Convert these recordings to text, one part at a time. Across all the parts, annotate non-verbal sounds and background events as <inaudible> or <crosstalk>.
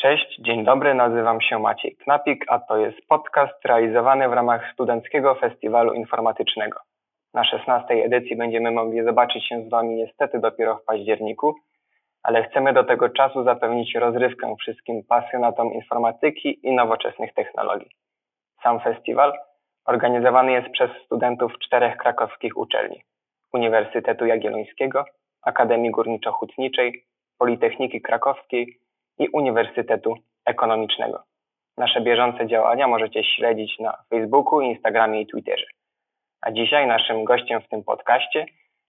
Cześć, dzień dobry, nazywam się Maciej Knapik, a to jest podcast realizowany w ramach Studenckiego Festiwalu Informatycznego. Na 16 edycji będziemy mogli zobaczyć się z Wami niestety dopiero w październiku, ale chcemy do tego czasu zapewnić rozrywkę wszystkim pasjonatom informatyki i nowoczesnych technologii. Sam festiwal organizowany jest przez studentów czterech krakowskich uczelni Uniwersytetu Jagiellońskiego, Akademii Górniczo-Hutniczej, Politechniki Krakowskiej i Uniwersytetu Ekonomicznego. Nasze bieżące działania możecie śledzić na Facebooku, Instagramie i Twitterze. A dzisiaj naszym gościem w tym podcaście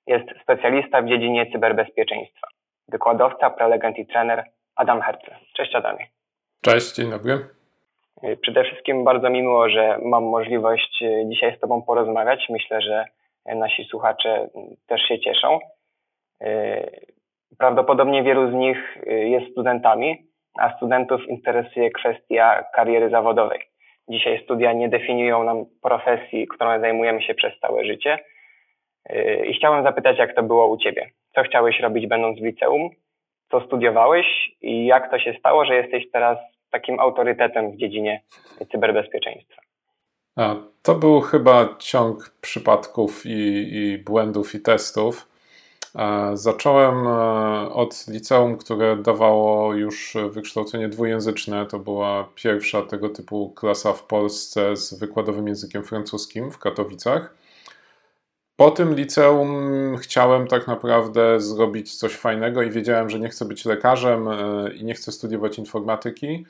jest specjalista w dziedzinie cyberbezpieczeństwa, wykładowca, prelegent i trener Adam Hercle. Cześć Adamie. Cześć, dzień dobry. Przede wszystkim bardzo mi miło, że mam możliwość dzisiaj z Tobą porozmawiać. Myślę, że nasi słuchacze też się cieszą. Prawdopodobnie wielu z nich jest studentami, a studentów interesuje kwestia kariery zawodowej. Dzisiaj studia nie definiują nam profesji, którą zajmujemy się przez całe życie. I chciałem zapytać, jak to było u Ciebie? Co chciałeś robić będąc w liceum? Co studiowałeś i jak to się stało, że jesteś teraz takim autorytetem w dziedzinie cyberbezpieczeństwa? To był chyba ciąg przypadków i, i błędów i testów. Zacząłem e, od liceum, które dawało już wykształcenie dwujęzyczne. To była pierwsza tego typu klasa w Polsce z wykładowym językiem francuskim w Katowicach. Po tym liceum chciałem tak naprawdę zrobić coś fajnego i wiedziałem, że nie chcę być lekarzem e, i nie chcę studiować informatyki.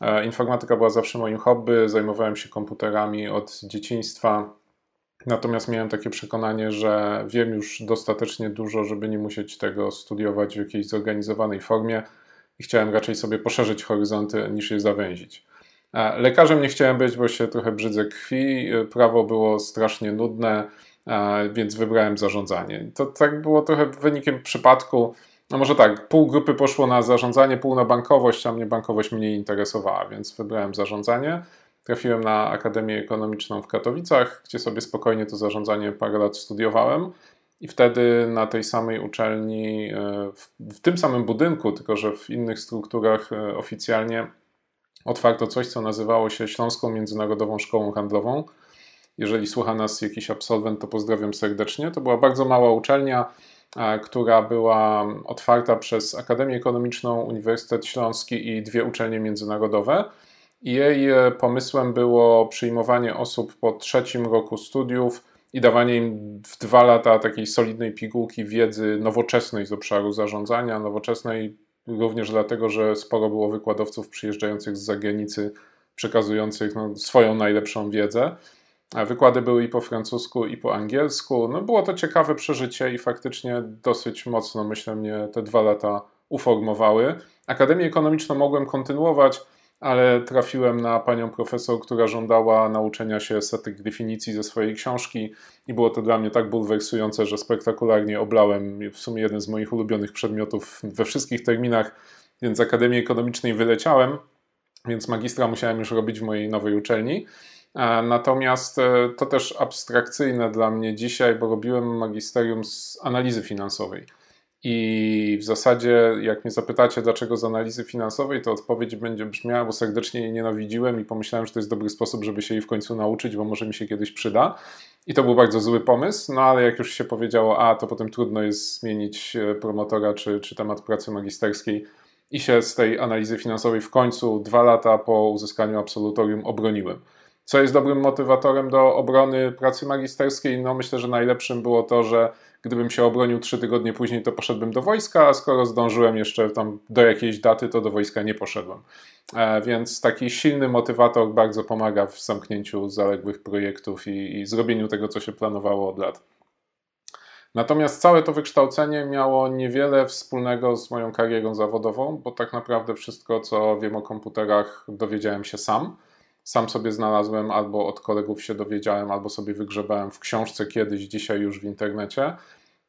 E, informatyka była zawsze moim hobby, zajmowałem się komputerami od dzieciństwa. Natomiast miałem takie przekonanie, że wiem już dostatecznie dużo, żeby nie musieć tego studiować w jakiejś zorganizowanej formie i chciałem raczej sobie poszerzyć horyzonty niż je zawęzić. Lekarzem nie chciałem być, bo się trochę brzydzę krwi, prawo było strasznie nudne, więc wybrałem zarządzanie. To tak było trochę wynikiem przypadku. No może tak, pół grupy poszło na zarządzanie, pół na bankowość, a mnie bankowość mniej interesowała, więc wybrałem zarządzanie. Trafiłem na Akademię Ekonomiczną w Katowicach, gdzie sobie spokojnie to zarządzanie parę lat studiowałem. I wtedy na tej samej uczelni, e, w, tym samym budynku, tylko że w innych strukturach e, oficjalnie, otwarto coś, co nazywało się Śląską Międzynarodową Szkołą Handlową. Jeżeli słucha nas jakiś absolwent, to pozdrawiam serdecznie. To była bardzo mała uczelnia, która była otwarta przez Akademię Ekonomiczną, Uniwersytet Śląski i dwie uczelnie międzynarodowe. Jej e, pomysłem było przyjmowanie osób po trzecim roku studiów i dawanie im w dwa lata takiej solidnej pigułki wiedzy nowoczesnej z obszaru zarządzania, nowoczesnej również dlatego, że sporo było wykładowców przyjeżdżających z zagranicy, przekazujących no, swoją najlepszą wiedzę. Wykłady były i po francusku, i po angielsku. No, było to ciekawe przeżycie i faktycznie dosyć mocno, myślę, mnie te dwa lata uformowały. Akademię Ekonomiczną mogłem kontynuować, ale trafiłem na panią profesor, która żądała nauczenia się setek definicji ze swojej książki i było to dla mnie tak bulwersujące, że spektakularnie oblałem w sumie jeden z moich ulubionych przedmiotów we wszystkich terminach, więc z Akademii Ekonomicznej wyleciałem, więc magistra musiałem już robić w mojej nowej uczelni. Natomiast e, to też abstrakcyjne dla mnie dzisiaj, bo robiłem magisterium z analizy finansowej. I w zasadzie, jak mnie zapytacie, dlaczego z analizy finansowej, to odpowiedź będzie brzmiała, bo serdecznie jej nienawidziłem i pomyślałem, że to jest dobry sposób, żeby się jej w końcu nauczyć, bo może mi się kiedyś przyda. I to był bardzo zły pomysł, no ale jak już się powiedziało, a to potem trudno jest zmienić e, promotora czy, czy temat pracy magisterskiej i się z tej analizy finansowej w końcu dwa lata po uzyskaniu absolutorium obroniłem. Co jest dobrym motywatorem do obrony pracy magisterskiej? No myślę, że najlepszym było to, że Gdybym się obronił trzy tygodnie później, to poszedłbym do wojska, a skoro zdążyłem jeszcze tam do jakiejś daty, to do wojska nie poszedłem. E, więc taki silny motywator bardzo pomaga w zamknięciu zaległych projektów i, i zrobieniu tego, co się planowało od lat. Natomiast całe to wykształcenie miało niewiele wspólnego z moją karierą zawodową, bo tak naprawdę wszystko, co wiem o komputerach, dowiedziałem się sam. Sam sobie znalazłem, albo od kolegów się dowiedziałem, albo sobie wygrzebałem w książce kiedyś, dzisiaj już w internecie.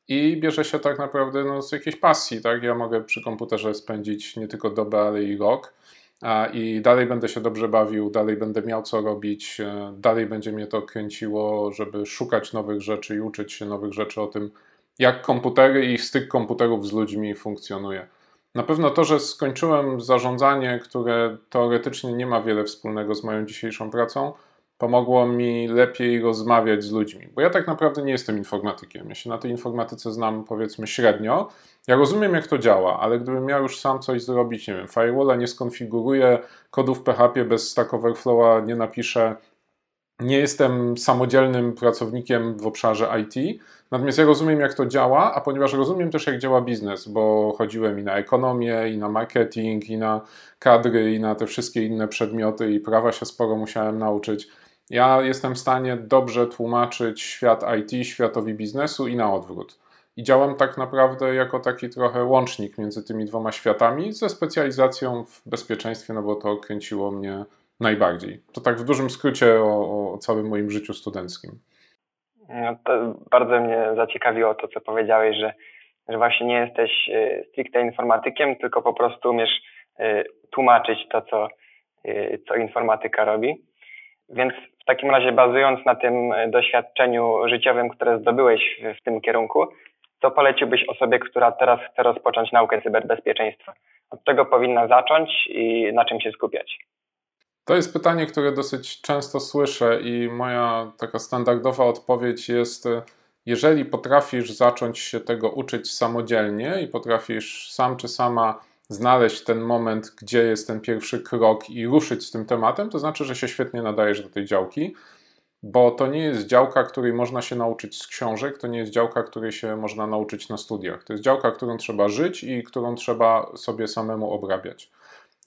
I bierze się tak naprawdę no, z jakiejś pasji. Tak? Ja mogę przy komputerze spędzić nie tylko dobę, ale i rok. I dalej będę się dobrze bawił, dalej będę miał co robić, e, dalej będzie mnie to kręciło, żeby szukać nowych rzeczy i uczyć się nowych rzeczy o tym, jak komputery i styk komputerów z ludźmi funkcjonuje. Na pewno to, że skończyłem zarządzanie, które teoretycznie nie ma wiele wspólnego z moją dzisiejszą pracą, pomogło mi lepiej rozmawiać z ludźmi. Bo ja tak naprawdę nie jestem informatykiem. Ja się na tej informatyce znam powiedzmy średnio. Ja rozumiem, jak to działa, ale gdybym miał już sam coś zrobić, nie wiem, firewalla nie skonfiguruję, kodów PHP bez Stack Overflow'a nie napiszę, nie jestem samodzielnym pracownikiem w obszarze IT, natomiast ja rozumiem, jak to działa, a ponieważ rozumiem też, jak działa biznes, bo chodziłem i na ekonomię, i na marketing, i na kadry, i na te wszystkie inne przedmioty, i prawa się sporo musiałem nauczyć. Ja jestem w stanie dobrze tłumaczyć świat IT światowi biznesu i na odwrót. I działam tak naprawdę jako taki trochę łącznik między tymi dwoma światami, ze specjalizacją w bezpieczeństwie, no bo to kręciło mnie najbardziej. To tak w dużym skrócie o, o całym moim życiu studenckim. No bardzo mnie zaciekawiło to, co powiedziałeś, że, że właśnie nie jesteś e, stricte informatykiem, tylko po prostu umiesz e, tłumaczyć to, co, e, co informatyka robi. Więc w takim razie, bazując na tym doświadczeniu życiowym, które zdobyłeś w tym kierunku, co poleciłbyś osobie, która teraz chce rozpocząć naukę cyberbezpieczeństwa? Od czego powinna zacząć i na czym się skupiać? To jest pytanie, które dosyć często słyszę, i moja taka standardowa odpowiedź jest: jeżeli potrafisz zacząć się tego uczyć samodzielnie i potrafisz sam czy sama znaleźć ten moment, gdzie jest ten pierwszy krok i ruszyć z tym tematem, to znaczy, że się świetnie nadajesz do tej działki, bo to nie jest działka, której można się nauczyć z książek, to nie jest działka, której się można nauczyć na studiach. To jest działka, którą trzeba żyć i którą trzeba sobie samemu obrabiać.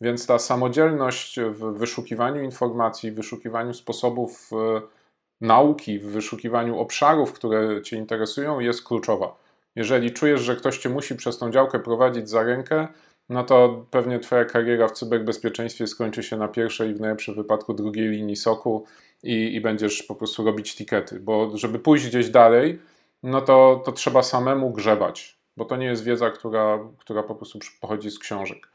Więc ta samodzielność w wyszukiwaniu informacji, w wyszukiwaniu sposobów e, nauki, w wyszukiwaniu obszarów, które Cię interesują, jest kluczowa. Jeżeli czujesz, że ktoś Cię musi przez tą działkę prowadzić za rękę, no to pewnie Twoja kariera w cyberbezpieczeństwie skończy się na pierwszej, w najlepszym wypadku drugiej linii soku i, i będziesz po prostu robić tikety. Bo żeby pójść gdzieś dalej, no to, to trzeba samemu grzebać, bo to nie jest wiedza, która, która po prostu pochodzi z książek.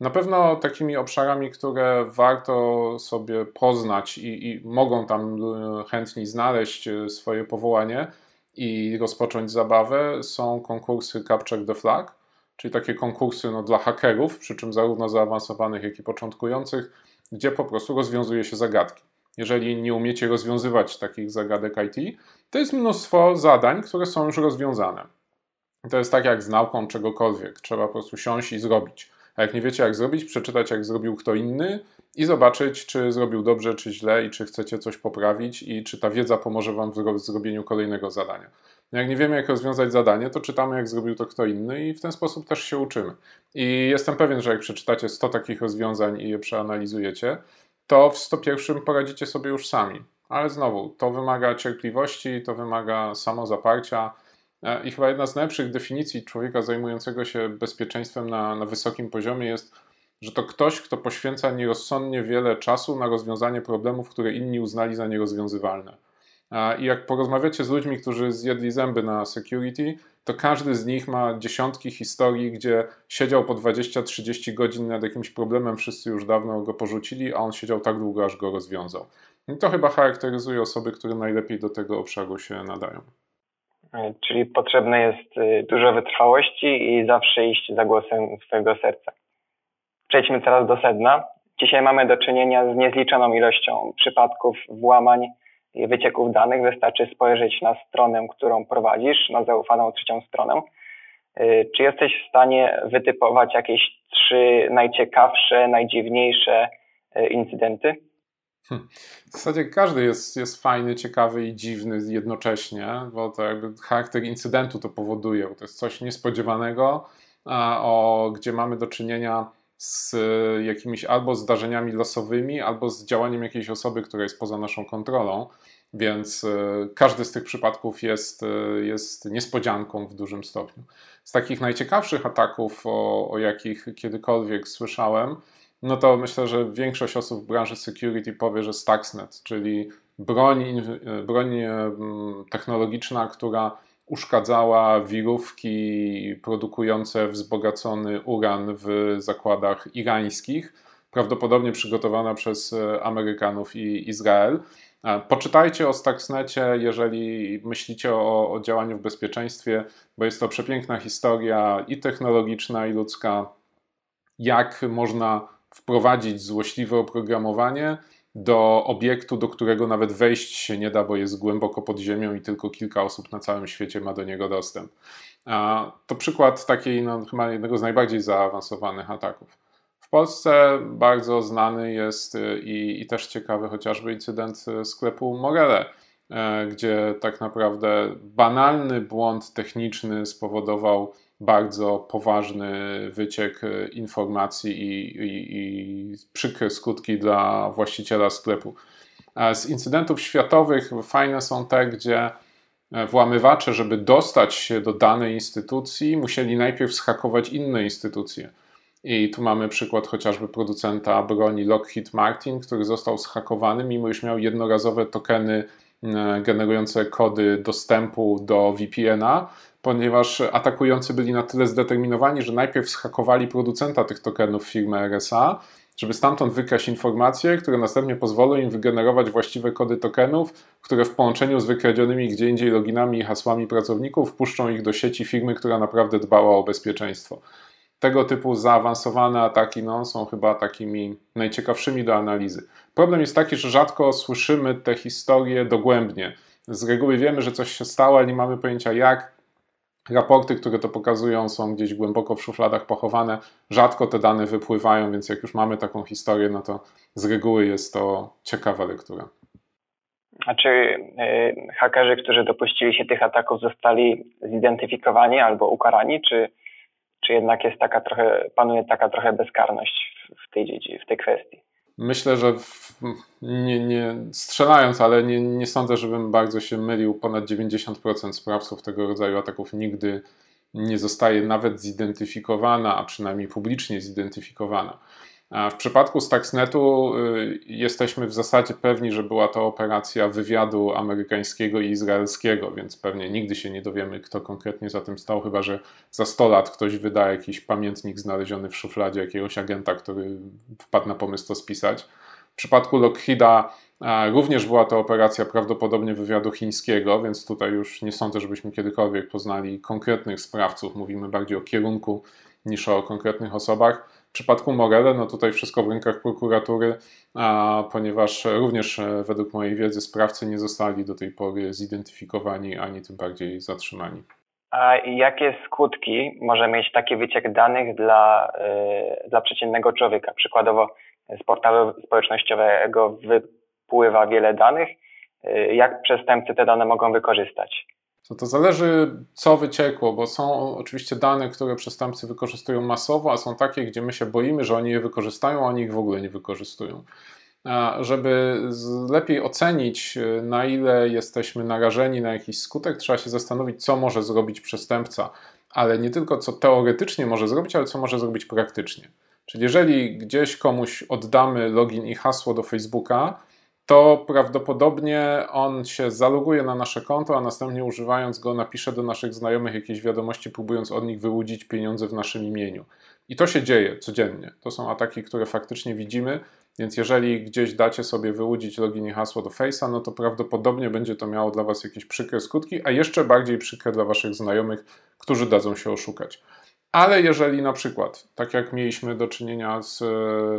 Na pewno takimi obszarami, które warto sobie poznać i, i mogą tam e, chętni znaleźć e, swoje powołanie i rozpocząć zabawę, są konkursy Capture the Flag, czyli takie konkursy no, dla hakerów, przy czym zarówno zaawansowanych, jak i początkujących, gdzie po prostu rozwiązuje się zagadki. Jeżeli nie umiecie rozwiązywać takich zagadek IT, to jest mnóstwo zadań, które są już rozwiązane. To jest tak jak z nauką czegokolwiek. Trzeba po prostu siąść i zrobić. A jak nie wiecie, jak zrobić, przeczytać, jak zrobił kto inny i zobaczyć, czy zrobił dobrze, czy źle i czy chcecie coś poprawić i czy ta wiedza pomoże Wam w zrobieniu kolejnego zadania. Jak nie wiemy, jak rozwiązać zadanie, to czytamy, jak zrobił to kto inny i w ten sposób też się uczymy. I jestem pewien, że jak przeczytacie 100 takich rozwiązań i je przeanalizujecie, to w 101 poradzicie sobie już sami. Ale znowu, to wymaga cierpliwości, to wymaga samozaparcia, I chyba jedna z najlepszych definicji człowieka zajmującego się bezpieczeństwem na, na wysokim poziomie jest, że to ktoś, kto poświęca nierozsądnie wiele czasu na rozwiązanie problemów, które inni uznali za nierozwiązywalne. E, I jak porozmawiacie z ludźmi, którzy zjedli zęby na security, to każdy z nich ma dziesiątki historii, gdzie siedział po 20-30 godzin nad jakimś problemem, wszyscy już dawno go porzucili, a on siedział tak długo, aż go rozwiązał. I to chyba charakteryzuje osoby, które najlepiej do tego obszaru się nadają. E, czyli potrzebne jest y, dużo wytrwałości i zawsze iść za głosem swojego serca. Przejdźmy teraz do sedna. Dzisiaj mamy do czynienia z niezliczoną ilością przypadków włamań i wycieków danych. Wystarczy spojrzeć na stronę, którą prowadzisz, na zaufaną trzecią stronę. Y, czy jesteś w stanie wytypować jakieś trzy najciekawsze, najdziwniejsze y, incydenty? Hmm. W zasadzie każdy jest, jest fajny, ciekawy i dziwny jednocześnie, bo to jakby charakter incydentu to powoduje, bo to jest coś niespodziewanego, o, gdzie mamy do czynienia z jakimiś albo zdarzeniami losowymi, albo z działaniem jakiejś osoby, która jest poza naszą kontrolą. Więc e, każdy z tych przypadków jest, e, jest niespodzianką w dużym stopniu. Z takich najciekawszych ataków, o, o jakich kiedykolwiek słyszałem, no to myślę, że większość osób w branży security powie, że Stuxnet, czyli broń, broń technologiczna, która uszkadzała wirówki produkujące wzbogacony uran w zakładach irańskich, prawdopodobnie przygotowana przez e, Amerykanów i Izrael. E, poczytajcie o Stuxnecie, jeżeli myślicie o, o działaniu w bezpieczeństwie, bo jest to przepiękna historia i technologiczna, i ludzka jak można wprowadzić złośliwe oprogramowanie do obiektu, do którego nawet wejść się nie da, bo jest głęboko pod ziemią i tylko kilka osób na całym świecie ma do niego dostęp. To przykład takiej, no, chyba jednego z najbardziej zaawansowanych ataków. W Polsce bardzo znany jest y, i, i też ciekawy chociażby incydent y, sklepu Morele, e, gdzie tak naprawdę banalny błąd techniczny spowodował bardzo poważny wyciek e, informacji i, i, i przykre skutki dla właściciela sklepu. Z incydentów światowych fajne są te, gdzie e, włamywacze, żeby dostać się do danej instytucji, musieli najpierw schakować inne instytucje. I tu mamy przykład chociażby producenta broni Lockheed Martin, który został schakowany, mimo iż miał jednorazowe tokeny e, generujące kody dostępu do VPN-a, ponieważ atakujący byli na tyle zdeterminowani, że najpierw schakowali producenta tych tokenów firmy RSA, żeby stamtąd wykraść informacje, które następnie pozwolą im wygenerować właściwe kody tokenów, które w połączeniu z wykradzionymi gdzie indziej loginami i hasłami pracowników wpuszczą ich do sieci firmy, która naprawdę dbała o bezpieczeństwo. Tego typu zaawansowane ataki no, są chyba takimi najciekawszymi do analizy. Problem jest taki, że rzadko słyszymy te historie dogłębnie. Z reguły wiemy, że coś się stało, ale nie mamy pojęcia jak, Raporty, które to pokazują, są gdzieś głęboko w szufladach pochowane. Rzadko te dane wypływają, więc jak już mamy taką historię, no to z reguły jest to ciekawa lektura. A czy y, hakerzy, którzy dopuścili się tych ataków, zostali zidentyfikowani albo ukarani, czy, czy jednak jest taka trochę, panuje taka trochę bezkarność w tej, w tej kwestii? Myślę, że nie, nie, strzelając, ale nie, nie sądzę, żebym bardzo się mylił. Ponad 90% sprawców tego rodzaju ataków nigdy nie zostaje nawet zidentyfikowana, a przynajmniej publicznie zidentyfikowana. W przypadku Stuxnetu y, jesteśmy w zasadzie pewni, że była to operacja wywiadu amerykańskiego i izraelskiego, więc pewnie nigdy się nie dowiemy, kto konkretnie za tym stał, chyba że za 100 lat ktoś wyda jakiś pamiętnik znaleziony w szufladzie jakiegoś agenta, który wpadł na pomysł to spisać. W przypadku Lockheeda również była to operacja prawdopodobnie wywiadu chińskiego, więc tutaj już nie sądzę, żebyśmy kiedykolwiek poznali konkretnych sprawców. Mówimy bardziej o kierunku niż o konkretnych osobach. W przypadku Morele, no tutaj wszystko w rękach prokuratury, a, ponieważ również e, według mojej wiedzy sprawcy nie zostali do tej pory zidentyfikowani ani tym bardziej zatrzymani. A jakie skutki może mieć taki wyciek danych dla, yy, dla przeciętnego człowieka? Przykładowo z portalu społecznościowego wypływa wiele danych. Jak przestępcy te dane mogą wykorzystać? To, to zależy, co wyciekło, bo są oczywiście dane, które przestępcy wykorzystują masowo, a są takie, gdzie my się boimy, że oni je wykorzystają, a oni ich w ogóle nie wykorzystują. Żeby lepiej ocenić, na ile jesteśmy narażeni na jakiś skutek, trzeba się zastanowić, co może zrobić przestępca, ale nie tylko co teoretycznie może zrobić, ale co może zrobić praktycznie. Czyli jeżeli gdzieś komuś oddamy login i hasło do Facebooka, to prawdopodobnie on się zaloguje na nasze konto, a następnie używając go napisze do naszych znajomych jakieś wiadomości, próbując od nich wyłudzić pieniądze w naszym imieniu. I to się dzieje codziennie. To są ataki, które faktycznie widzimy, więc jeżeli gdzieś dacie sobie wyłudzić login i hasło do Face'a, no to prawdopodobnie będzie to miało dla Was jakieś przykre skutki, a jeszcze bardziej przykre dla Waszych znajomych, którzy dadzą się oszukać. Ale jeżeli na przykład, tak jak mieliśmy do czynienia z e,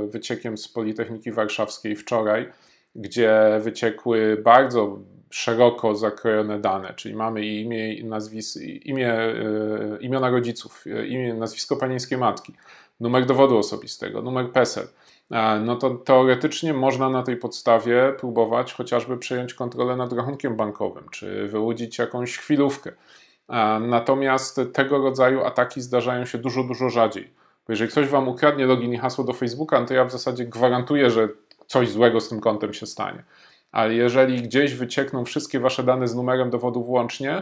wyciekiem z Politechniki Warszawskiej wczoraj, gdzie wyciekły bardzo szeroko zakrojone dane, czyli mamy imię, nazwis, imię, e, imiona rodziców, e, imię, nazwisko panieńskiej matki, numer dowodu osobistego, numer PESEL, no to teoretycznie można na tej podstawie próbować chociażby przejąć kontrolę nad rachunkiem bankowym, czy wyłudzić jakąś chwilówkę. Natomiast tego rodzaju ataki zdarzają się dużo, dużo rzadziej. Bo jeżeli ktoś wam ukradnie login i hasło do Facebooka, no to ja w zasadzie gwarantuję, że coś złego z tym kontem się stanie. Ale jeżeli gdzieś wyciekną wszystkie wasze dane z numerem dowodu włącznie,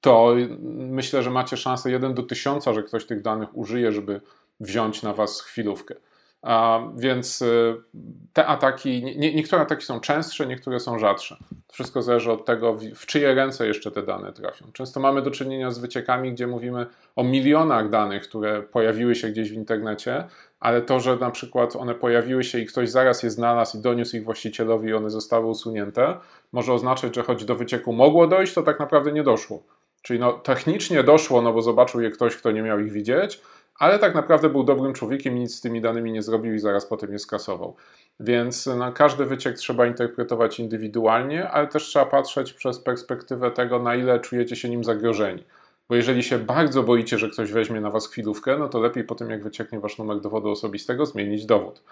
to myślę, że macie szansę 1 do 1000, że ktoś tych danych użyje, żeby wziąć na was chwilówkę. Więc y, te ataki, nie, niektóre ataki są częstsze, niektóre są rzadsze. Wszystko zależy od tego, w czyje ręce jeszcze te dane trafią. Często mamy do czynienia z wyciekami, gdzie mówimy o milionach danych, które pojawiły się gdzieś w internecie, ale to, że na przykład one pojawiły się i ktoś zaraz je znalazł i doniósł ich właścicielowi i one zostały usunięte, może oznaczać, że choć do wycieku mogło dojść, to tak naprawdę nie doszło. Czyli no, technicznie doszło, no bo zobaczył je ktoś, kto nie miał ich widzieć, ale tak naprawdę był dobrym człowiekiem nic z tymi danymi nie zrobił i zaraz potem je skasował. Więc no, każdy wyciek trzeba interpretować indywidualnie, ale też trzeba patrzeć przez perspektywę tego, na ile czujecie się nim zagrożeni. Bo jeżeli się bardzo boicie, że ktoś weźmie na was chwilówkę, no to lepiej po tym, jak wycieknie wasz numer dowodu osobistego, zmienić dowód.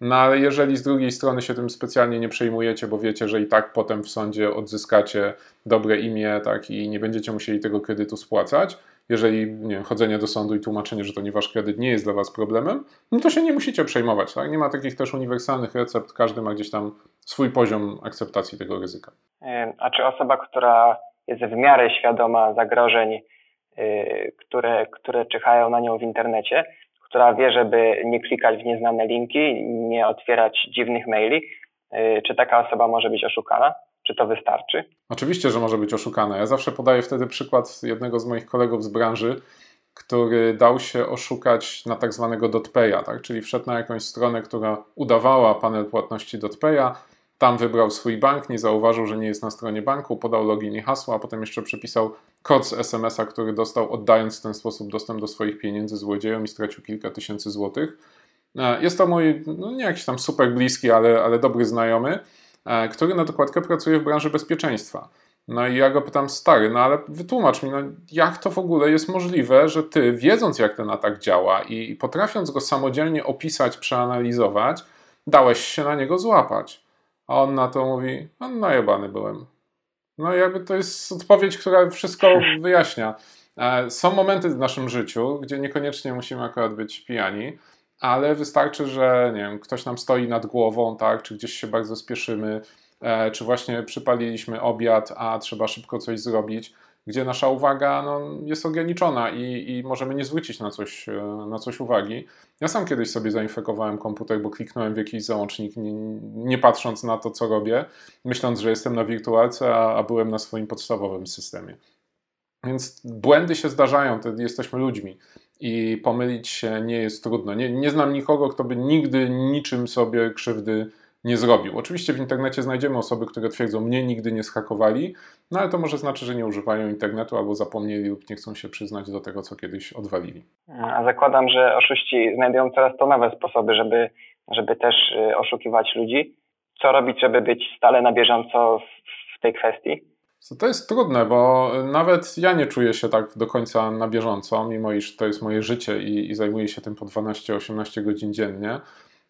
No ale jeżeli z drugiej strony się tym specjalnie nie przejmujecie, bo wiecie, że i tak potem w sądzie odzyskacie dobre imię tak, i nie będziecie musieli tego kredytu spłacać, jeżeli nie wiem, chodzenie do sądu i tłumaczenie, że to nie wasz kredyt nie jest dla was problemem, no to się nie musicie przejmować. Tak? Nie ma takich też uniwersalnych recept, każdy ma gdzieś tam swój poziom akceptacji tego ryzyka. A czy osoba, która jest w miarę świadoma zagrożeń, y, które, które czyhają na nią w internecie, która wie, żeby nie klikać w nieznane linki, nie otwierać dziwnych maili, y, czy taka osoba może być oszukana? Czy to wystarczy? Oczywiście, że może być oszukana. Ja zawsze podaję wtedy przykład jednego z moich kolegów z branży, który dał się oszukać na tak zwanego dotpaya, tak? czyli wszedł na jakąś stronę, która udawała panel płatności dotpaya, tam wybrał swój bank, nie zauważył, że nie jest na stronie banku, podał login i hasło, a potem jeszcze przepisał kod z SMS-a, który dostał, oddając w ten sposób dostęp do swoich pieniędzy złodziejom i stracił kilka tysięcy złotych. E, jest to mój, no nie jakiś tam super bliski, ale, ale dobry znajomy, e, który na dokładkę pracuje w branży bezpieczeństwa. No i ja go pytam, stary, no ale wytłumacz mi, no jak to w ogóle jest możliwe, że ty, wiedząc jak ten atak działa i, i potrafiąc go samodzielnie opisać, przeanalizować, dałeś się na niego złapać. A on na to mówi, no najebany byłem. No jakby to jest odpowiedź, która wszystko wyjaśnia. E, są momenty w naszym życiu, gdzie niekoniecznie musimy akurat być pijani, ale wystarczy, że nie wiem, ktoś nam stoi nad głową, tak, czy gdzieś się bardzo spieszymy, e, czy właśnie przypaliliśmy obiad, a trzeba szybko coś zrobić gdzie nasza uwaga no, jest ograniczona i, i, możemy nie zwrócić na coś, e, na coś uwagi. Ja sam kiedyś sobie zainfekowałem komputer, bo kliknąłem w jakiś załącznik, nie, nie patrząc na to, co robię, myśląc, że jestem na wirtualce, a, a byłem na swoim podstawowym systemie. Więc błędy się zdarzają, jesteśmy ludźmi i pomylić się nie jest trudno. Nie, nie znam nikogo, kto by nigdy niczym sobie krzywdy zrobił. Oczywiście w internecie znajdziemy osoby, które twierdzą, mnie nigdy nie schakowali, no ale to może znaczy, że nie używają internetu albo zapomnieli lub nie chcą się przyznać do tego, co kiedyś odwalili. A zakładam, że oszuści znajdują coraz to nowe sposoby, żeby, żeby też y, oszukiwać ludzi. Co robić, żeby być stale na bieżąco w tej kwestii? To jest trudne, bo nawet ja nie czuję się tak do końca na bieżąco, mimo iż to jest moje życie i, i zajmuję się tym po 12-18 godzin dziennie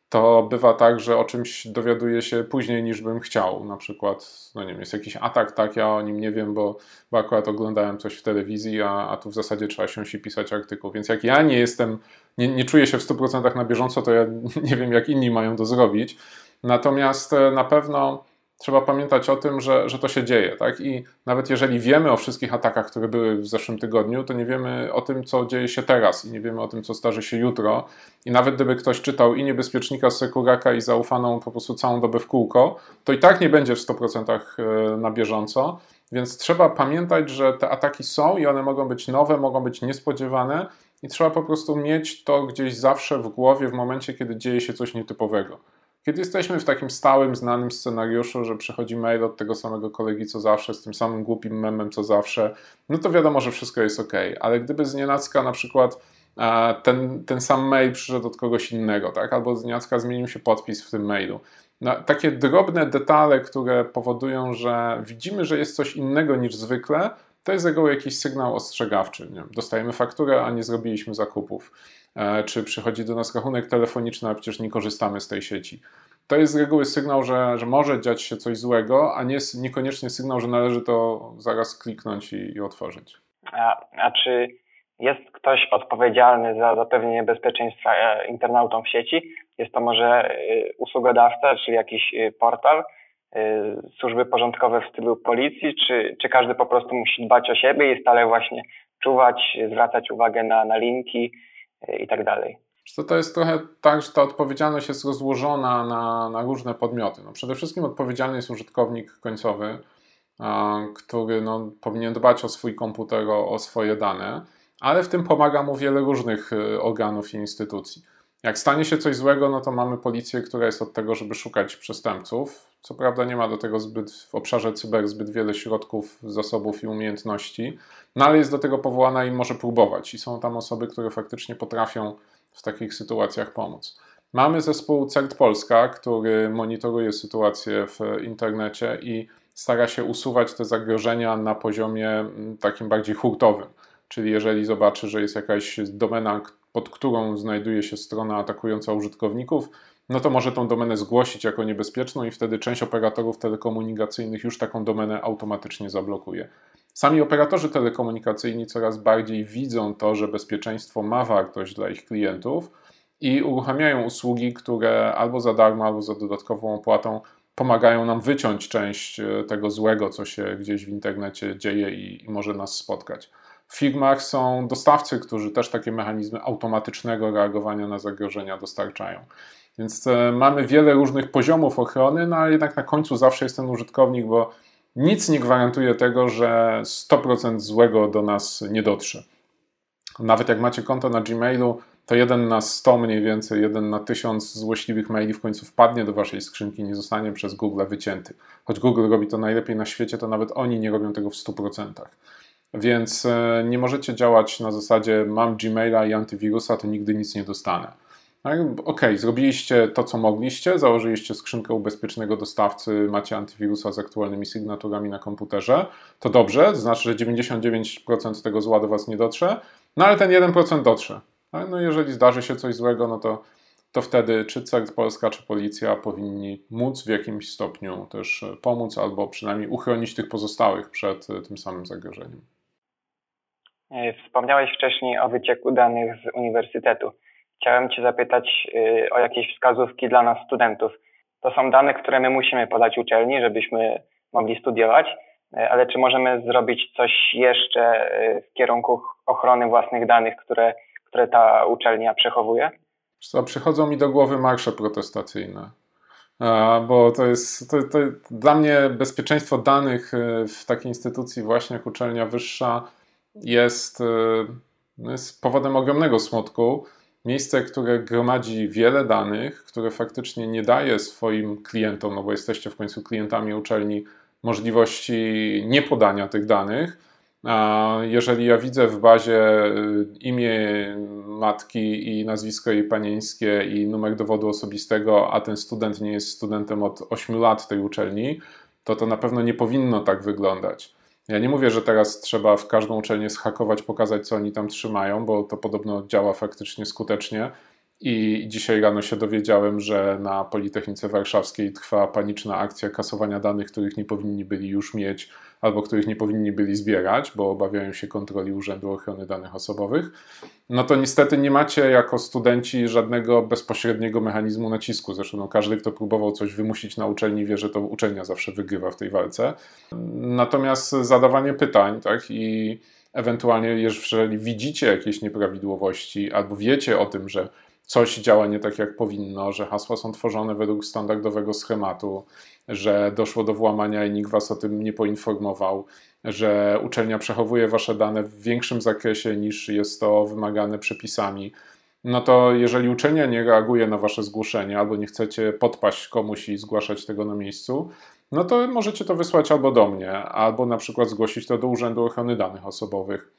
to bywa tak, że o czymś dowiaduję się później niż bym chciał. Na przykład, no nie wiem, jest jakiś atak, tak, ja o nim nie wiem, bo, bo akurat oglądałem coś w telewizji, a, a tu w zasadzie trzeba się pisać artykuł. Więc jak ja nie jestem, nie, nie czuję się w 100% na bieżąco, to ja <laughs> nie wiem, jak inni mają to zrobić. Natomiast e, na pewno trzeba pamiętać o tym, że, że to się dzieje. Tak? I nawet jeżeli wiemy o wszystkich atakach, które były w zeszłym tygodniu, to nie wiemy o tym, co dzieje się teraz i nie wiemy o tym, co starzy się jutro. I nawet gdyby ktoś czytał i niebezpiecznika z Sekuraka i zaufaną po prostu całą dobę w kółko, to i tak nie będzie w 100% e, na bieżąco. Więc trzeba pamiętać, że te ataki są i one mogą być nowe, mogą być niespodziewane i trzeba po prostu mieć to gdzieś zawsze w głowie w momencie, kiedy dzieje się coś nietypowego. Kiedy jesteśmy w takim stałym, znanym scenariuszu, że przychodzi mail od tego samego kolegi co zawsze, z tym samym głupim memem co zawsze, no to wiadomo, że wszystko jest ok. Ale gdyby z nienacka na przykład e, ten, ten sam mail przyszedł od kogoś innego, tak? albo z nienacka zmienił się podpis w tym mailu. No, takie drobne detale, które powodują, że widzimy, że jest coś innego niż zwykle, to jest z reguły jakiś sygnał ostrzegawczy. Nie? Dostajemy fakturę, a nie zrobiliśmy zakupów. E, czy przychodzi do nas rachunek telefoniczny, a przecież nie korzystamy z tej sieci. To jest z reguły sygnał, że, że może dziać się coś złego, a nie, niekoniecznie sygnał, że należy to zaraz kliknąć i, i otworzyć. A, a czy jest ktoś odpowiedzialny za zapewnienie bezpieczeństwa e, internautom w sieci? Jest to może e, usługodawca, czyli jakiś portal, służby porządkowe w stylu policji, czy, czy każdy po prostu musi dbać o siebie i stale właśnie czuwać, zwracać uwagę na, na linki, i tak dalej. To, to jest trochę tak, że ta odpowiedzialność jest rozłożona na, na różne podmioty. No przede wszystkim odpowiedzialny jest użytkownik końcowy, który no, powinien dbać o swój komputer, o, o swoje dane, ale w tym pomaga mu wiele różnych y, organów i instytucji. Jak stanie się coś złego, no to mamy policję, która jest od tego, żeby szukać przestępców. Co prawda nie ma do tego zbyt w obszarze cyber zbyt wiele środków, zasobów i umiejętności, no ale jest do tego powołana i może próbować. I są tam osoby, które faktycznie potrafią w takich sytuacjach pomóc. Mamy zespół CERT Polska, który monitoruje sytuację w internecie i stara się usuwać te zagrożenia na poziomie mm, takim bardziej hurtowym. Czyli jeżeli zobaczy, że jest jakaś domena, pod którą znajduje się strona atakująca użytkowników, no to może tą domenę zgłosić jako niebezpieczną i wtedy część operatorów telekomunikacyjnych już taką domenę automatycznie zablokuje. Sami operatorzy telekomunikacyjni coraz bardziej widzą to, że bezpieczeństwo ma wartość dla ich klientów i uruchamiają usługi, które albo za darmo, albo za dodatkową opłatą pomagają nam wyciąć część e, tego złego, co się gdzieś w internecie dzieje i, i może nas spotkać. W firmach są dostawcy, którzy też takie mechanizmy automatycznego reagowania na zagrożenia dostarczają. Więc e, mamy wiele różnych poziomów ochrony, no ale jednak na końcu zawsze jest ten użytkownik, bo nic nie gwarantuje tego, że 100% złego do nas nie dotrze. Nawet jak macie konto na Gmailu, to jeden na 100 mniej więcej, jeden na 1000 złośliwych maili w końcu wpadnie do waszej skrzynki, nie zostanie przez Google wycięty. Choć Google robi to najlepiej na świecie, to nawet oni nie robią tego w 100%. Więc e, nie możecie działać na zasadzie mam Gmaila i antywirusa, to nigdy nic nie dostanę. Tak? Ok, zrobiliście to, co mogliście, założyliście skrzynkę u dostawcy, macie antywirusa z aktualnymi sygnaturami na komputerze, to dobrze, to znaczy, że 99% tego zła do Was nie dotrze, no ale ten 1% dotrze. Tak? No jeżeli zdarzy się coś złego, no to, to wtedy czy CERT Polska, czy policja powinni móc w jakimś stopniu też pomóc, albo przynajmniej uchronić tych pozostałych przed tym samym zagrożeniem. E, wspomniałeś wcześniej o wycieku danych z uniwersytetu. Chciałem Cię zapytać y, o jakieś wskazówki dla nas, studentów. To są dane, które my musimy podać uczelni, żebyśmy mogli studiować, y, ale czy możemy zrobić coś jeszcze y, w kierunku ochrony własnych danych, które, które ta uczelnia przechowuje? Co, przychodzą mi do głowy marsze protestacyjne. Bo to jest to, to, dla mnie bezpieczeństwo danych w takiej instytucji właśnie jak uczelnia wyższa jest, jest powodem ogromnego smutku miejsce, które gromadzi wiele danych, które faktycznie nie daje swoim klientom, no bo jesteście w końcu klientami uczelni, możliwości niepodania tych danych. A jeżeli ja widzę w bazie y, imię matki i nazwisko jej panieńskie i numer dowodu osobistego, a ten student nie jest studentem od 8 lat tej uczelni, to to na pewno nie powinno tak wyglądać. Ja nie mówię, że teraz trzeba w każdą uczelnię schakować, pokazać, co oni tam trzymają, bo to podobno działa faktycznie skutecznie. I dzisiaj rano się dowiedziałem, że na Politechnice Warszawskiej trwa paniczna akcja kasowania danych, których nie powinni byli już mieć albo których nie powinni byli zbierać, bo obawiają się kontroli Urzędu Ochrony Danych Osobowych, no to niestety nie macie jako studenci żadnego bezpośredniego mechanizmu nacisku. Zresztą no, każdy, kto próbował coś wymusić na uczelni, wie, że to uczelnia zawsze wygrywa w tej walce. Natomiast zadawanie pytań, tak, i ewentualnie, jeżeli widzicie jakieś nieprawidłowości albo wiecie o tym, że coś działa nie tak jak powinno, że hasła są tworzone według standardowego schematu, że doszło do włamania i nikt was o tym nie poinformował, że uczelnia przechowuje wasze dane w większym zakresie niż jest to wymagane przepisami. No to jeżeli uczelnia nie reaguje na wasze zgłoszenie albo nie chcecie podpaść komuś i zgłaszać tego na miejscu, no to możecie to wysłać albo do mnie, albo na przykład zgłosić to do Urzędu Ochrony Danych Osobowych.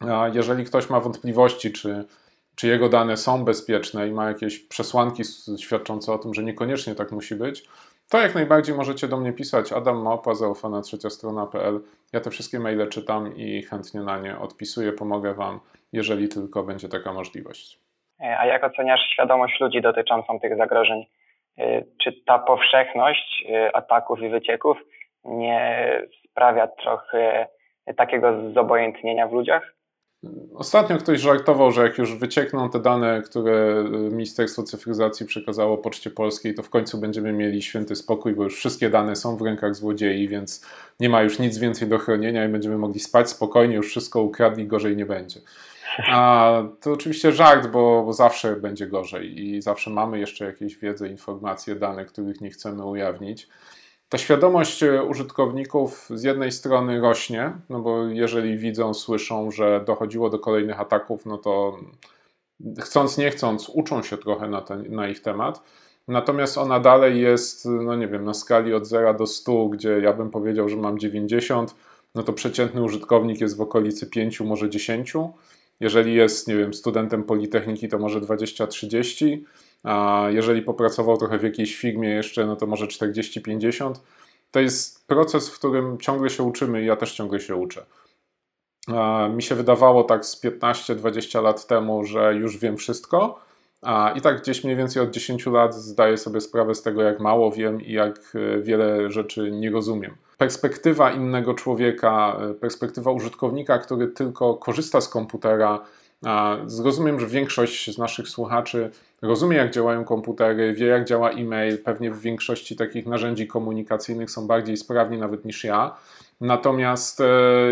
A jeżeli ktoś ma wątpliwości, czy czy jego dane są bezpieczne i ma jakieś przesłanki świadczące o tym, że niekoniecznie tak musi być, to jak najbardziej możecie do mnie pisać Adam Małpa, zaufana trzecia strona.pl. Ja te wszystkie maile czytam i chętnie na nie odpisuję, pomogę Wam, jeżeli tylko będzie taka możliwość. E, a jak oceniasz świadomość ludzi dotyczącą tych zagrożeń? E, czy ta powszechność e, ataków i wycieków nie sprawia trochę takiego zobojętnienia w ludziach? Ostatnio ktoś żartował, że jak już wyciekną te dane, które Ministerstwo Cyfryzacji przekazało Poczcie Polskiej, to w końcu będziemy mieli święty spokój, bo już wszystkie dane są w rękach złodziei, więc nie ma już nic więcej do chronienia i będziemy mogli spać spokojnie, już wszystko ukradli, gorzej nie będzie. A to oczywiście żart, bo, bo zawsze będzie gorzej i zawsze mamy jeszcze jakieś wiedzę, informacje, dane, których nie chcemy ujawnić ta świadomość e, użytkowników z jednej strony rośnie, no bo jeżeli widzą, słyszą, że dochodziło do kolejnych ataków, no to chcąc nie chcąc uczą się trochę na, ten, na ich temat. Natomiast ona dalej jest, no nie wiem, na skali od 0 do 100, gdzie ja bym powiedział, że mam 90, no to przeciętny użytkownik jest w okolicy 5, może 10. Jeżeli jest, nie wiem, studentem Politechniki, to może 20-30, a jeżeli popracował trochę w jakiejś firmie jeszcze, no to może 40-50. To jest proces, w którym ciągle się uczymy i ja też ciągle się uczę. Mi się wydawało tak z 15-20 lat temu, że już wiem wszystko, i tak gdzieś mniej więcej od 10 lat zdaję sobie sprawę z tego, jak mało wiem i jak e, wiele rzeczy nie rozumiem. Perspektywa innego człowieka, e, perspektywa użytkownika, który tylko korzysta z komputera, Zrozumiem, że większość z naszych słuchaczy rozumie, jak działają komputery, wie, jak działa e-mail, pewnie w większości takich narzędzi komunikacyjnych są bardziej sprawni nawet niż ja. Natomiast e,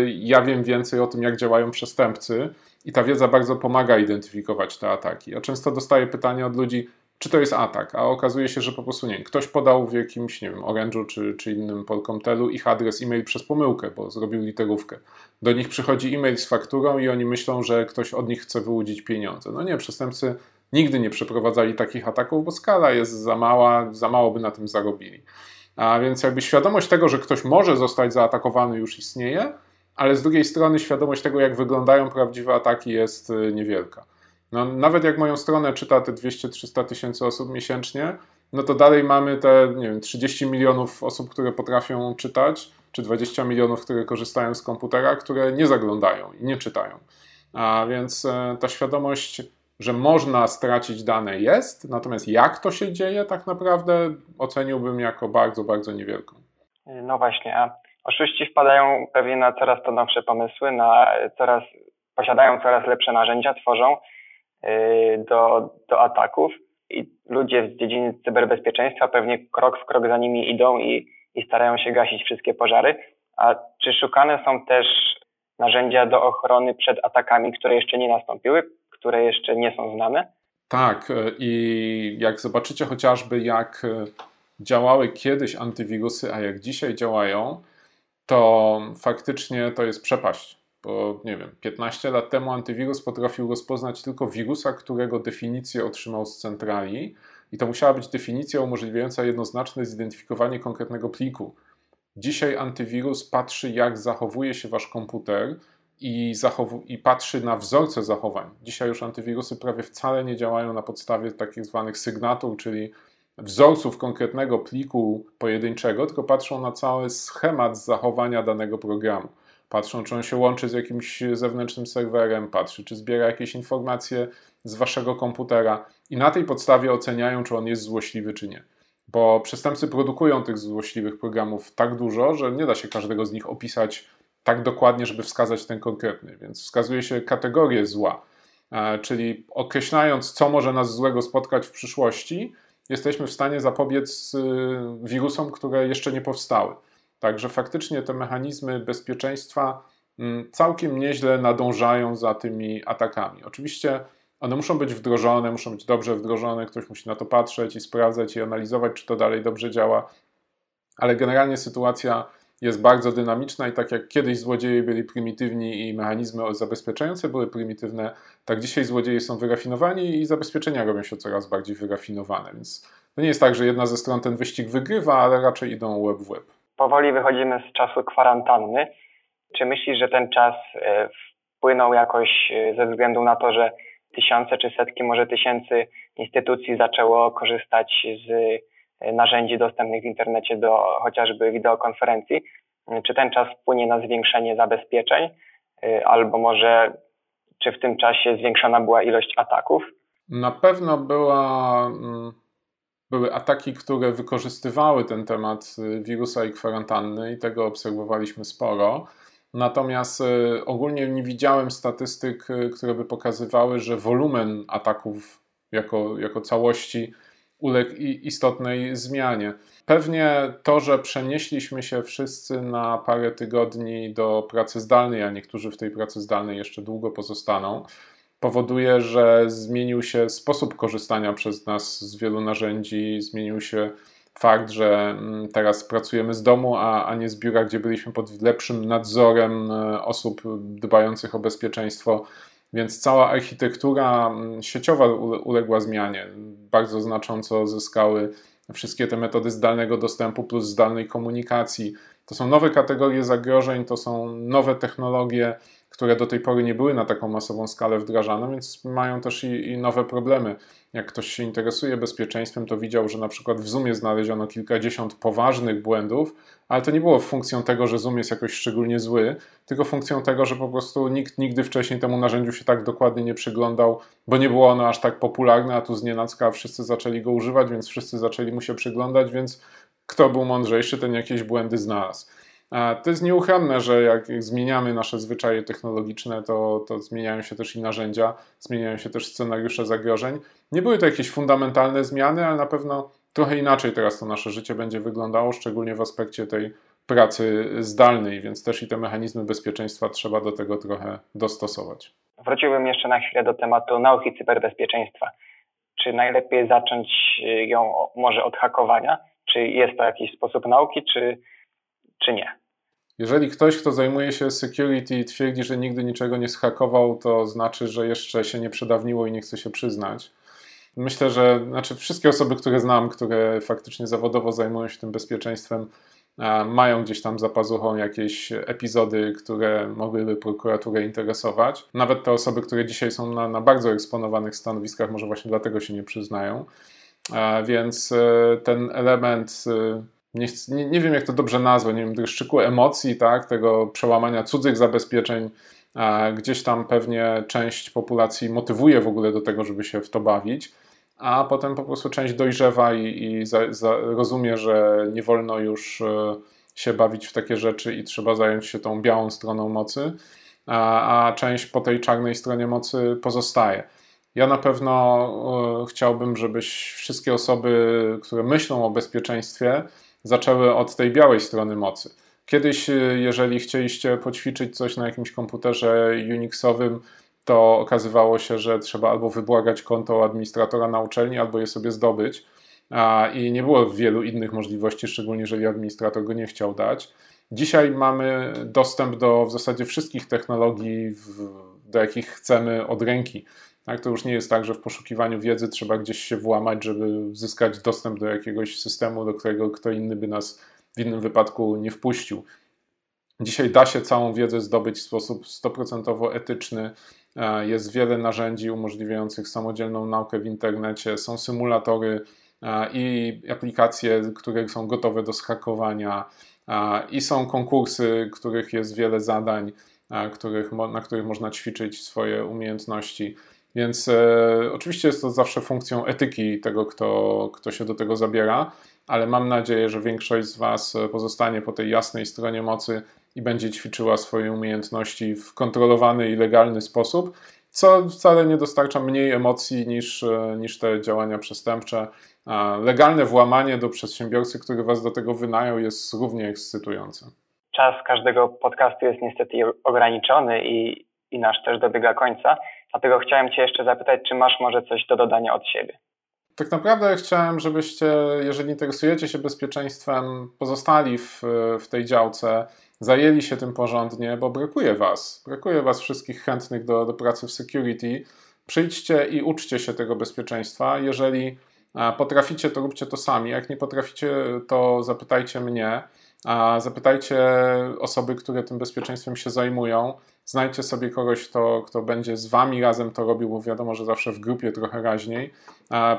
ja wiem więcej o tym, jak działają przestępcy i ta wiedza bardzo pomaga identyfikować te ataki. Ja często dostaję pytania od ludzi, czy to jest atak, a okazuje się, że po prostu nie. Ktoś podał w jakimś, nie wiem, Orange'u czy, czy innym Polkomtelu ich adres e-mail przez pomyłkę, bo zrobił literówkę. Do nich przychodzi e-mail z fakturą i oni myślą, że ktoś od nich chce wyłudzić pieniądze. No nie, przestępcy nigdy nie przeprowadzali takich ataków, bo skala jest za mała, za mało by na tym zarobili. A więc jakby świadomość tego, że ktoś może zostać zaatakowany już istnieje, ale z drugiej strony świadomość tego, jak wyglądają prawdziwe ataki jest y, niewielka. No, nawet jak moją stronę czyta te 200-300 tysięcy osób miesięcznie, no to dalej mamy te nie wiem, 30 milionów osób, które potrafią czytać, czy 20 milionów, które korzystają z komputera, które nie zaglądają i nie czytają. A więc e, ta świadomość, że można stracić dane jest, natomiast jak to się dzieje, tak naprawdę oceniłbym jako bardzo, bardzo niewielką. No właśnie, a oszuści wpadają pewnie na coraz to nowsze pomysły, na coraz, posiadają coraz lepsze narzędzia, tworzą do, do ataków i ludzie z dziedziny cyberbezpieczeństwa pewnie krok w krok za nimi idą i, i starają się gasić wszystkie pożary. A czy szukane są też narzędzia do ochrony przed atakami, które jeszcze nie nastąpiły, które jeszcze nie są znane? Tak, y, i jak zobaczycie chociażby, jak y, działały kiedyś antywirusy, a jak dzisiaj działają, to faktycznie to jest przepaść bo nie wiem, 15 lat temu antywirus potrafił rozpoznać tylko wirusa, którego definicję otrzymał z centrali, i to musiała być definicja umożliwiająca jednoznaczne zidentyfikowanie konkretnego pliku. Dzisiaj antywirus patrzy, jak zachowuje się wasz komputer i, i patrzy na wzorce zachowań. Dzisiaj już antywirusy prawie wcale nie działają na podstawie takich zwanych sygnatur, czyli wzorców konkretnego pliku pojedynczego, tylko patrzą na cały schemat zachowania danego programu. Patrzą, czy on się łączy z jakimś zewnętrznym serwerem, patrzy, czy zbiera jakieś informacje z waszego komputera i na tej podstawie oceniają, czy on jest złośliwy, czy nie. Bo przestępcy produkują tych złośliwych programów tak dużo, że nie da się każdego z nich opisać tak dokładnie, żeby wskazać ten konkretny. Więc wskazuje się kategorię zła. E, czyli określając, co może nas złego spotkać w przyszłości, jesteśmy w stanie zapobiec y, wirusom, które jeszcze nie powstały. Także faktycznie te mechanizmy bezpieczeństwa mm, całkiem nieźle nadążają za tymi atakami. Oczywiście one muszą być wdrożone, muszą być dobrze wdrożone, ktoś musi na to patrzeć i sprawdzać i analizować, czy to dalej dobrze działa, ale generalnie sytuacja jest bardzo dynamiczna i tak jak kiedyś złodzieje byli prymitywni i mechanizmy zabezpieczające były prymitywne, tak dzisiaj złodzieje są wyrafinowani i zabezpieczenia robią się coraz bardziej wyrafinowane. Więc to nie jest tak, że jedna ze stron ten wyścig wygrywa, ale raczej idą łeb w łeb powoli wychodzimy z czasu kwarantanny. Czy myślisz, że ten czas e, wpłynął jakoś e, ze względu na to, że tysiące czy setki, może tysięcy instytucji zaczęło korzystać z e, narzędzi dostępnych w internecie do chociażby wideokonferencji? Czy ten czas wpłynie na zwiększenie zabezpieczeń, albo może czy w tym czasie zwiększona była ilość ataków? Na pewno była mm, były ataki, które wykorzystywały ten temat y, wirusa i kwarantanny i tego obserwowaliśmy sporo. Natomiast y, ogólnie nie widziałem statystyk, y, które by pokazywały, że wolumen ataków jako, jako całości uległ istotnej zmianie. Pewnie to, że przenieśliśmy się wszyscy na parę tygodni do pracy zdalnej, a niektórzy w tej pracy zdalnej jeszcze długo pozostaną, powoduje, że zmienił się sposób korzystania przez nas z wielu narzędzi, zmienił się fakt, że mm, teraz pracujemy z domu, a, a nie z biura, gdzie byliśmy pod lepszym nadzorem e, osób dbających o bezpieczeństwo. Więc cała architektura mm, sieciowa uległa zmianie. Bardzo znacząco zyskały wszystkie te metody zdalnego dostępu plus zdalnej komunikacji. To są nowe kategorie zagrożeń, to są nowe technologie, które do tej pory nie były na taką masową skalę wdrażane, więc mają też i, i, nowe problemy. Jak ktoś się interesuje bezpieczeństwem, to widział, że na przykład w Zoomie znaleziono kilkadziesiąt poważnych błędów, ale to nie było funkcją tego, że Zoom jest jakoś szczególnie zły, tylko funkcją tego, że po prostu nikt nigdy wcześniej temu narzędziu się tak dokładnie nie przyglądał, bo nie było ono aż tak popularne, a tu z nienacka wszyscy zaczęli go używać, więc wszyscy zaczęli mu się przyglądać, więc kto był mądrzejszy, ten jakieś błędy znalazł. To jest nieuchronne, że jak zmieniamy nasze zwyczaje technologiczne, to, to zmieniają się też i narzędzia, zmieniają się też scenariusze zagrożeń. Nie były to jakieś fundamentalne zmiany, ale na pewno trochę inaczej teraz to nasze życie będzie wyglądało, szczególnie w aspekcie tej pracy zdalnej, więc też i te mechanizmy bezpieczeństwa trzeba do tego trochę dostosować. Wróciłbym jeszcze na chwilę do tematu nauki cyberbezpieczeństwa. Czy najlepiej zacząć ją może od hakowania? Czy jest to jakiś sposób nauki, czy, czy nie? Jeżeli ktoś, kto zajmuje się security, twierdzi, że nigdy niczego nie schakował, to znaczy, że jeszcze się nie przedawniło i nie chce się przyznać. Myślę, że znaczy wszystkie osoby, które znam, które faktycznie zawodowo zajmują się tym bezpieczeństwem, mają gdzieś tam za pazuchą jakieś epizody, które mogłyby prokuraturę interesować. Nawet te osoby, które dzisiaj są na, na bardzo eksponowanych stanowiskach, może właśnie dlatego się nie przyznają. Więc e, ten element e, nie, nie, nie, wiem jak to dobrze nazwać, nie wiem, dreszczyku emocji, tak, tego przełamania cudzych zabezpieczeń, gdzieś tam pewnie część populacji motywuje w ogóle do tego, żeby się w to bawić, a potem po prostu część dojrzewa i, i za, za, rozumie, że nie wolno już e, się bawić w takie rzeczy i trzeba zająć się tą białą stroną mocy, a, a część po tej czarnej stronie mocy pozostaje. Ja na pewno e, chciałbym, żebyś wszystkie osoby, które myślą o bezpieczeństwie, zaczęły od tej białej strony mocy. Kiedyś, e, jeżeli chcieliście poćwiczyć coś na jakimś komputerze Unixowym, to okazywało się, że trzeba albo wybłagać konto administratora na uczelni, albo je sobie zdobyć. I nie było wielu innych możliwości, szczególnie jeżeli administrator go nie chciał dać. Dzisiaj mamy dostęp do w zasadzie wszystkich technologii, do jakich chcemy od ręki. Tak, to już nie jest tak, że w poszukiwaniu wiedzy trzeba gdzieś się włamać, żeby zyskać dostęp do jakiegoś systemu, do którego kto inny by nas w innym wypadku nie wpuścił. Dzisiaj da się całą wiedzę zdobyć w sposób 100% etyczny. E, jest wiele narzędzi umożliwiających samodzielną naukę w internecie, są symulatory e, i aplikacje, które są gotowe do schakowania, e, i są konkursy, których jest wiele zadań, na których można ćwiczyć swoje umiejętności. Więc e, oczywiście jest to zawsze funkcją etyki tego, kto, kto się do tego zabiera, ale mam nadzieję, że większość z Was pozostanie po tej jasnej stronie mocy i będzie ćwiczyła swoje umiejętności w kontrolowany i legalny sposób, co wcale nie dostarcza mniej emocji niż, e, niż te działania przestępcze. Legalne włamanie do przedsiębiorcy, który Was do tego wynają, jest równie ekscytujące. Czas każdego podcastu jest niestety ograniczony i, i nasz też dobiega końca. Dlatego chciałem Cię jeszcze zapytać, czy masz może coś do dodania od siebie? Tak naprawdę chciałem, żebyście, jeżeli interesujecie się bezpieczeństwem, pozostali w, w tej działce, zajęli się tym porządnie, bo brakuje Was. Brakuje Was wszystkich chętnych do, do pracy w security. Przyjdźcie i uczcie się tego bezpieczeństwa. Jeżeli potraficie, to róbcie to sami. Jak nie potraficie, to zapytajcie mnie. Zapytajcie osoby, które tym bezpieczeństwem się zajmują. Znajdźcie sobie kogoś, kto, kto będzie z wami razem to robił, bo wiadomo, że zawsze w grupie trochę raźniej.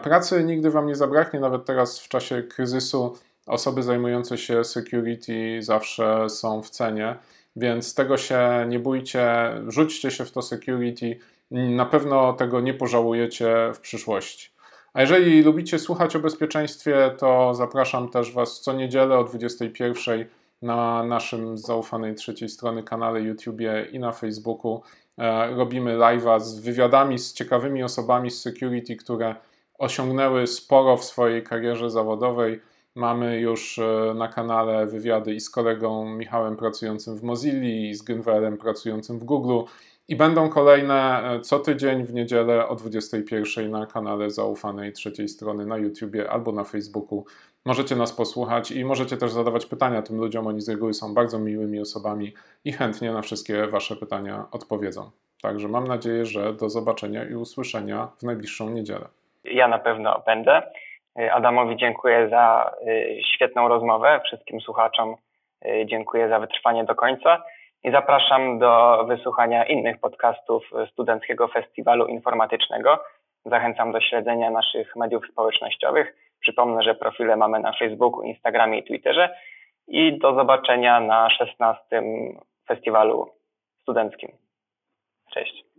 Pracy nigdy wam nie zabraknie, nawet teraz w czasie kryzysu osoby zajmujące się security zawsze są w cenie, więc tego się nie bójcie, rzućcie się w to security, na pewno tego nie pożałujecie w przyszłości. A jeżeli lubicie słuchać o bezpieczeństwie, to zapraszam też Was co niedzielę o 21 na naszym zaufanej trzeciej strony kanale YouTube i na Facebooku. E, robimy live'a z wywiadami z ciekawymi osobami z security, które osiągnęły sporo w swojej karierze zawodowej. Mamy już e, na kanale wywiady i z kolegą Michałem pracującym w Mozilla, i z Günwerem pracującym w Google. I będą kolejne e, co tydzień w niedzielę o 21 na kanale zaufanej trzeciej strony na YouTubie albo na Facebooku. Możecie nas posłuchać i możecie też zadawać pytania tym ludziom. Oni z reguły są bardzo miłymi osobami i chętnie na wszystkie Wasze pytania odpowiedzą. Także mam nadzieję, że do zobaczenia i usłyszenia w najbliższą niedzielę. Ja na pewno będę. Adamowi dziękuję za świetną rozmowę. Wszystkim słuchaczom dziękuję za wytrwanie do końca i zapraszam do wysłuchania innych podcastów Studenckiego Festiwalu Informatycznego. Zachęcam do śledzenia naszych mediów społecznościowych. Przypomnę, że profile mamy na Facebooku, Instagramie i Twitterze. I do zobaczenia na 16. festiwalu studenckim. Cześć.